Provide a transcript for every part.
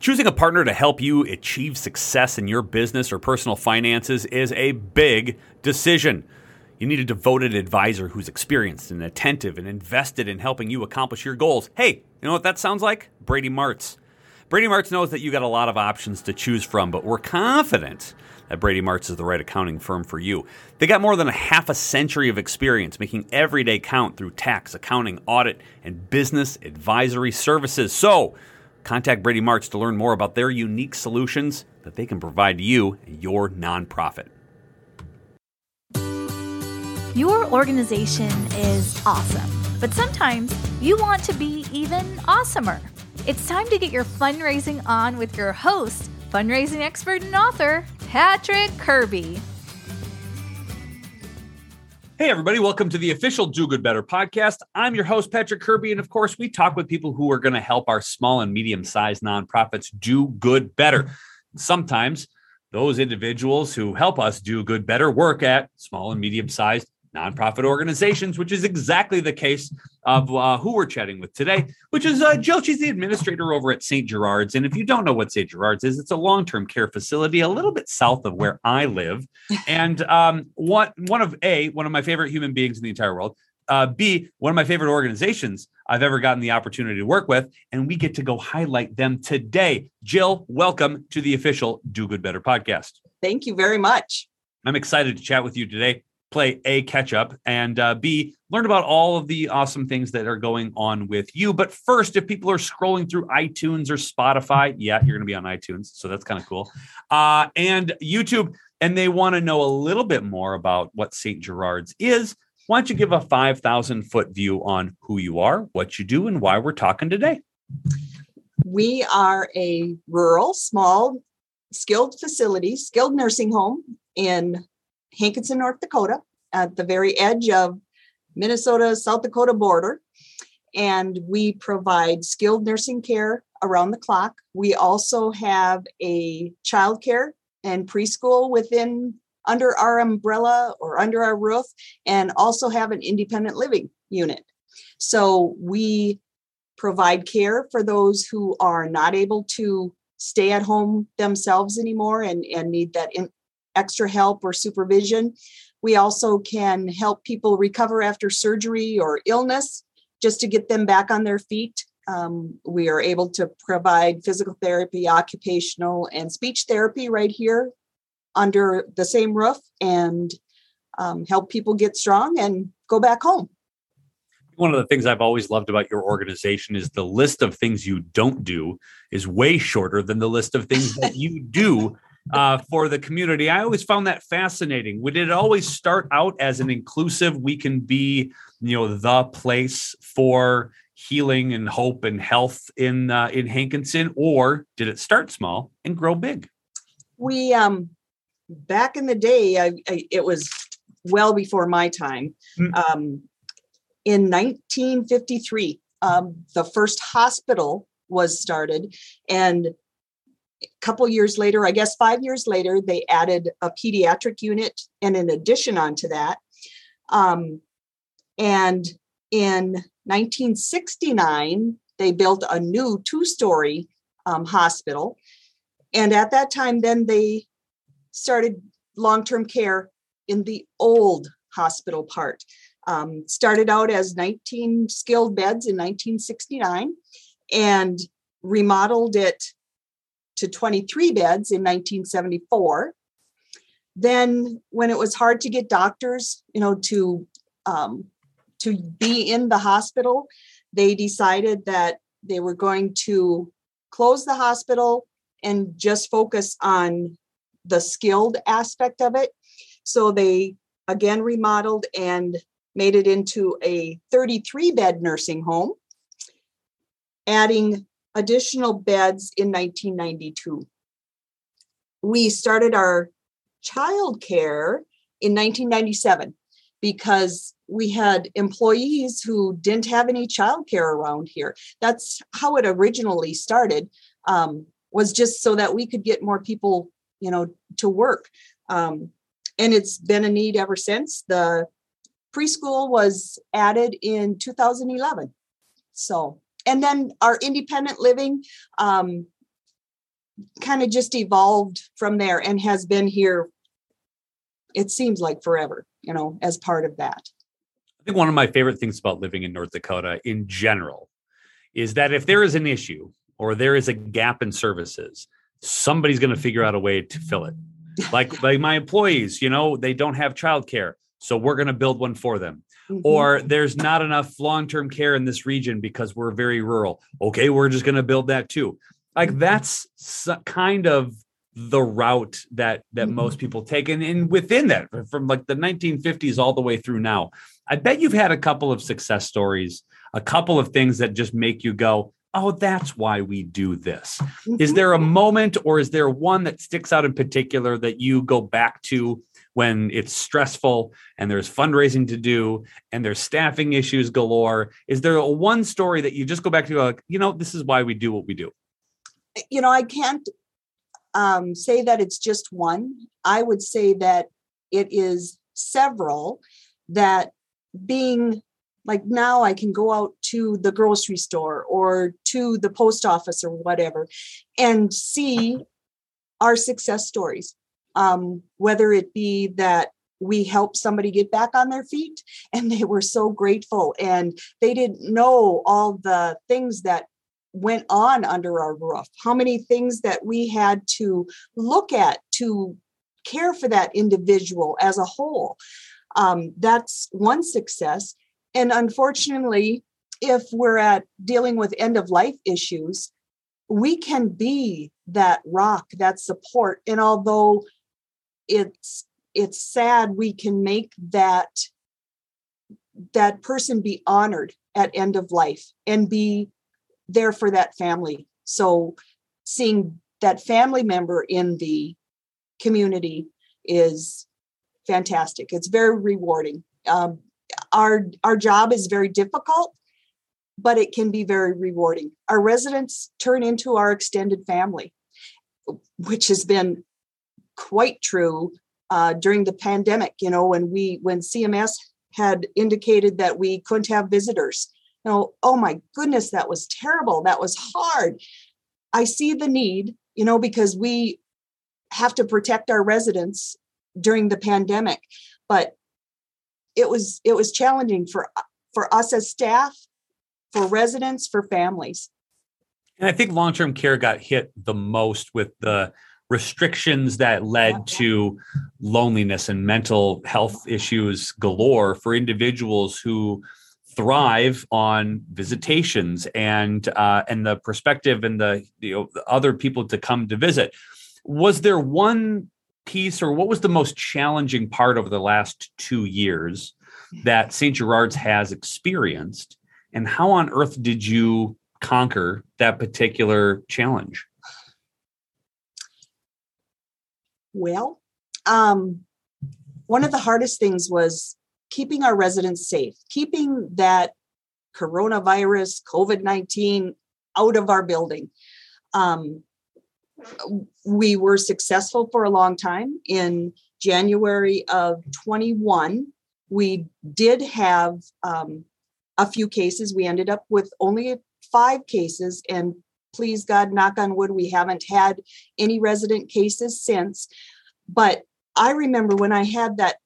Choosing a partner to help you achieve success in your business or personal finances is a big decision. You need a devoted advisor who's experienced and attentive and invested in helping you accomplish your goals. Hey, you know what that sounds like? Brady Martz. Brady Martz knows that you got a lot of options to choose from, but we're confident that Brady Martz is the right accounting firm for you. They got more than a half a century of experience making every day count through tax, accounting, audit, and business advisory services. So, Contact Brady Martz to learn more about their unique solutions that they can provide you and your nonprofit. Your organization is awesome, but sometimes you want to be even awesomer. It's time to get your fundraising on with your host, fundraising expert and author, Patrick Kirby. Hey, everybody, welcome to the official Do Good Better podcast. I'm your host, Patrick Kirby. And of course, we talk with people who are going to help our small and medium sized nonprofits do good better. Sometimes those individuals who help us do good better work at small and medium sized nonprofit organizations, which is exactly the case of uh, who we're chatting with today, which is uh, Jill. She's the administrator over at St. Gerard's. And if you don't know what St. Gerard's is, it's a long term care facility a little bit south of where I live. And um, one, one of A, one of my favorite human beings in the entire world. Uh, B, one of my favorite organizations I've ever gotten the opportunity to work with, and we get to go highlight them today. Jill, welcome to the official Do Good Better podcast. Thank you very much. I'm excited to chat with you today play A, catch up, and uh, B, learn about all of the awesome things that are going on with you. But first, if people are scrolling through iTunes or Spotify, yeah, you're going to be on iTunes. So that's kind of cool. Uh, and YouTube, and they want to know a little bit more about what St. Gerard's is. Why don't you give a 5,000 foot view on who you are, what you do, and why we're talking today? We are a rural, small, skilled facility, skilled nursing home in Hankinson, North Dakota, at the very edge of Minnesota South Dakota border. And we provide skilled nursing care around the clock. We also have a child care and preschool within under our umbrella or under our roof, and also have an independent living unit. So we provide care for those who are not able to stay at home themselves anymore and, and need that in, extra help or supervision. We also can help people recover after surgery or illness just to get them back on their feet. Um, we are able to provide physical therapy, occupational, and speech therapy right here under the same roof and um, help people get strong and go back home. One of the things I've always loved about your organization is the list of things you don't do is way shorter than the list of things that you do uh, for the community. I always found that fascinating. Would it always start out as an inclusive? We can be, you know, the place for healing and hope and health in uh, in Hankinson, or did it start small and grow big? We um, back in the day, I, I, it was well before my time. Mm-hmm. Um, in 1953, um, the first hospital was started, and a couple years later, I guess five years later, they added a pediatric unit and an addition onto that. Um, and in 1969, they built a new two story um, hospital. And at that time, then they started long term care in the old hospital part. Um, started out as 19 skilled beds in 1969. And remodeled it to 23 beds in 1974. Then, when it was hard to get doctors, you know, to um, to be in the hospital, they decided that they were going to close the hospital and just focus on the skilled aspect of it. So they again remodeled and made it into a 33 bed nursing home, adding additional beds in 1992. We started our child care in 1997 because we had employees who didn't have any childcare around here. That's how it originally started. Um, was just so that we could get more people, you know, to work. Um, and it's been a need ever since. The preschool was added in 2011. So, and then our independent living um, kind of just evolved from there and has been here. It seems like forever, you know, as part of that. I think one of my favorite things about living in North Dakota in general is that if there is an issue or there is a gap in services, somebody's going to figure out a way to fill it. Like like my employees, you know, they don't have childcare, so we're going to build one for them. Mm-hmm. Or there's not enough long-term care in this region because we're very rural. Okay, we're just going to build that too. Like mm-hmm. that's kind of the route that that mm-hmm. most people take and, and within that from like the 1950s all the way through now i bet you've had a couple of success stories a couple of things that just make you go oh that's why we do this mm-hmm. is there a moment or is there one that sticks out in particular that you go back to when it's stressful and there's fundraising to do and there's staffing issues galore is there a one story that you just go back to like you know this is why we do what we do you know i can't um, say that it's just one. I would say that it is several that being like now I can go out to the grocery store or to the post office or whatever and see our success stories. Um, whether it be that we helped somebody get back on their feet and they were so grateful and they didn't know all the things that went on under our roof, how many things that we had to look at to care for that individual as a whole. Um, that's one success. And unfortunately, if we're at dealing with end of life issues, we can be that rock, that support. And although it's it's sad, we can make that that person be honored at end of life and be there for that family. So seeing that family member in the community is fantastic. It's very rewarding. Um, our our job is very difficult, but it can be very rewarding. Our residents turn into our extended family, which has been quite true uh, during the pandemic. You know, when we when CMS had indicated that we couldn't have visitors, You know, oh my goodness, that was terrible. That was hard. I see the need, you know, because we have to protect our residents during the pandemic. But it was it was challenging for for us as staff, for residents, for families. And I think long-term care got hit the most with the restrictions that led to loneliness and mental health issues galore for individuals who thrive on visitations and uh, and the perspective and the you know the other people to come to visit. Was there one piece, or what was the most challenging part over the last two years that St. Gerard's has experienced, and how on earth did you conquer that particular challenge? Well, um, one of the hardest things was keeping our residents safe, keeping that coronavirus, COVID 19 out of our building. Um, we were successful for a long time. In January of 21, we did have um, a few cases. We ended up with only five cases, and please God, knock on wood, we haven't had any resident cases since. But I remember when I had that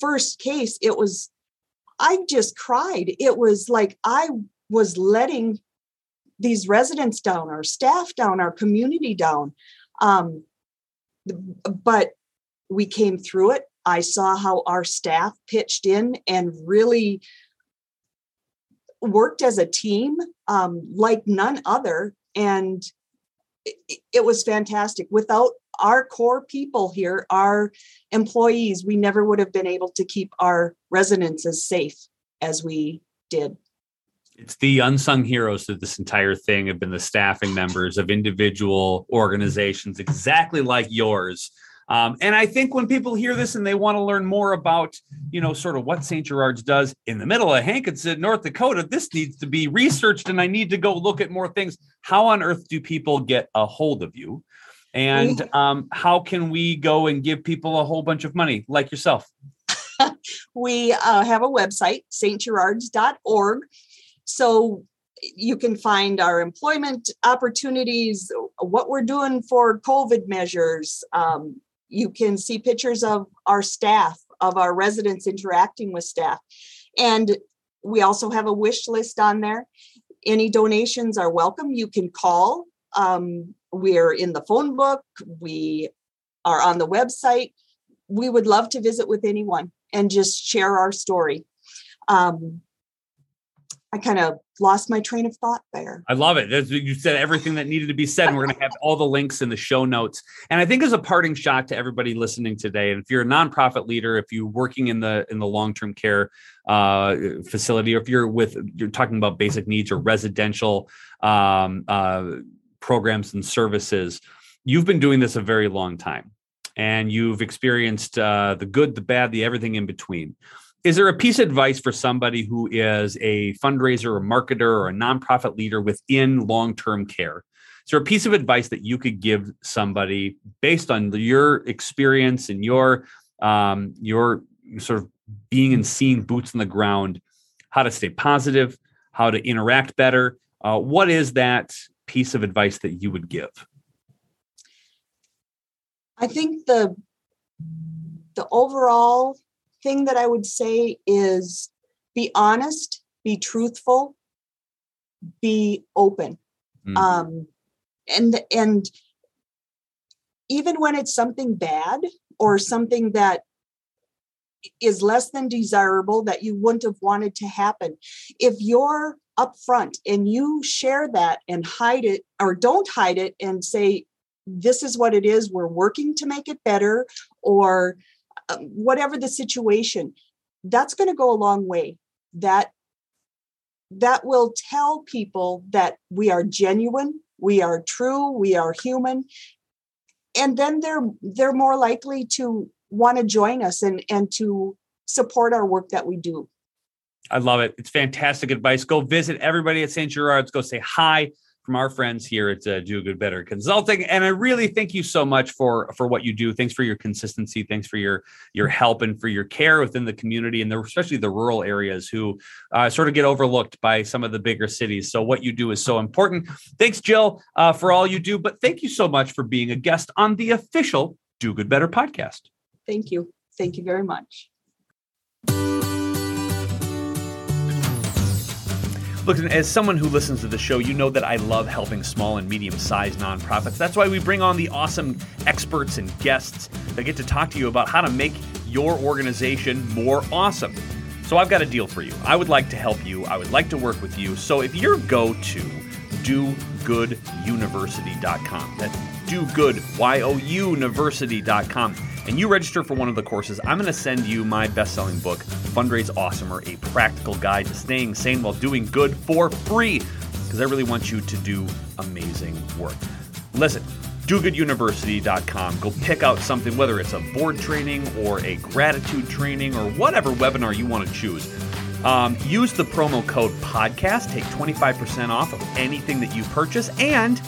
first case, it was, I just cried. It was like I was letting these residents down, our staff down, our community down. Um, but we came through it. I saw how our staff pitched in and really worked as a team um, like none other. And it, it was fantastic. Without our core people here, our employees, we never would have been able to keep our residents as safe as we did. It's the unsung heroes of this entire thing have been the staffing members of individual organizations exactly like yours um, and I think when people hear this and they want to learn more about, you know, sort of what St. Gerard's does in the middle of Hankinson, North Dakota, this needs to be researched and I need to go look at more things. How on earth do people get a hold of you? And um, how can we go and give people a whole bunch of money like yourself? we uh, have a website, stgerards.org. So you can find our employment opportunities, what we're doing for COVID measures, um, you can see pictures of our staff, of our residents interacting with staff. And we also have a wish list on there. Any donations are welcome. You can call. Um, we're in the phone book. We are on the website. We would love to visit with anyone and just share our story. Um, I kind of lost my train of thought there. I love it. You said everything that needed to be said, and we're going to have all the links in the show notes. And I think as a parting shot to everybody listening today, and if you're a nonprofit leader, if you're working in the in the long term care uh, facility, or if you're with you're talking about basic needs or residential um, uh, programs and services, you've been doing this a very long time, and you've experienced uh, the good, the bad, the everything in between is there a piece of advice for somebody who is a fundraiser, a marketer, or a nonprofit leader within long term care? Is there a piece of advice that you could give somebody based on your experience and your um, your sort of being and seeing boots on the ground, how to stay positive, how to interact better? Uh, what is that piece of advice that you would give? I think the the overall thing that I would say is be honest, be truthful, be open. Mm. Um, and and even when it's something bad or something that is less than desirable that you wouldn't have wanted to happen if you're upfront and you share that and hide it or don't hide it and say this is what it is we're working to make it better or Uh, whatever the situation that's going to go a long way. That that will tell people that we are genuine we are true we are human. And then they're they're more likely to want to join us and and to support our work that we do. I love it. It's fantastic advice. Go visit everybody at st gerard's. Go say hi from our friends here at uh, Do Good Better Consulting. And I really thank you so much for for what you do. Thanks for your consistency. Thanks for your your help and for your care within the community and the, especially the rural areas who uh, sort of get overlooked by some of the bigger cities. So what you do is so important. Thanks, Jill, uh, for all you do. But thank you so much for being a guest on the official Do Good Better podcast. Thank you. Thank you very much. Look, as someone who listens to the show, you know that I love helping small and medium sized nonprofits. That's why we bring on the awesome experts and guests that get to talk to you about how to make your organization more awesome. So I've got a deal for you. I would like to help you, I would like to work with you. So if you're go to dogooduniversity.com, that's dogood, Y O U university.com and you register for one of the courses, I'm going to send you my best selling book, Fundraise Awesomer, a practical guide to staying sane while doing good for free, because I really want you to do amazing work. Listen, dogooduniversity.com. Go pick out something, whether it's a board training or a gratitude training or whatever webinar you want to choose. Um, use the promo code podcast, take 25% off of anything that you purchase, and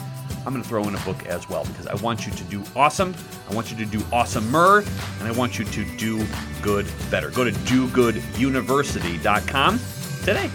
I'm going to throw in a book as well because I want you to do awesome. I want you to do awesomer, and I want you to do good better. Go to dogooduniversity.com today.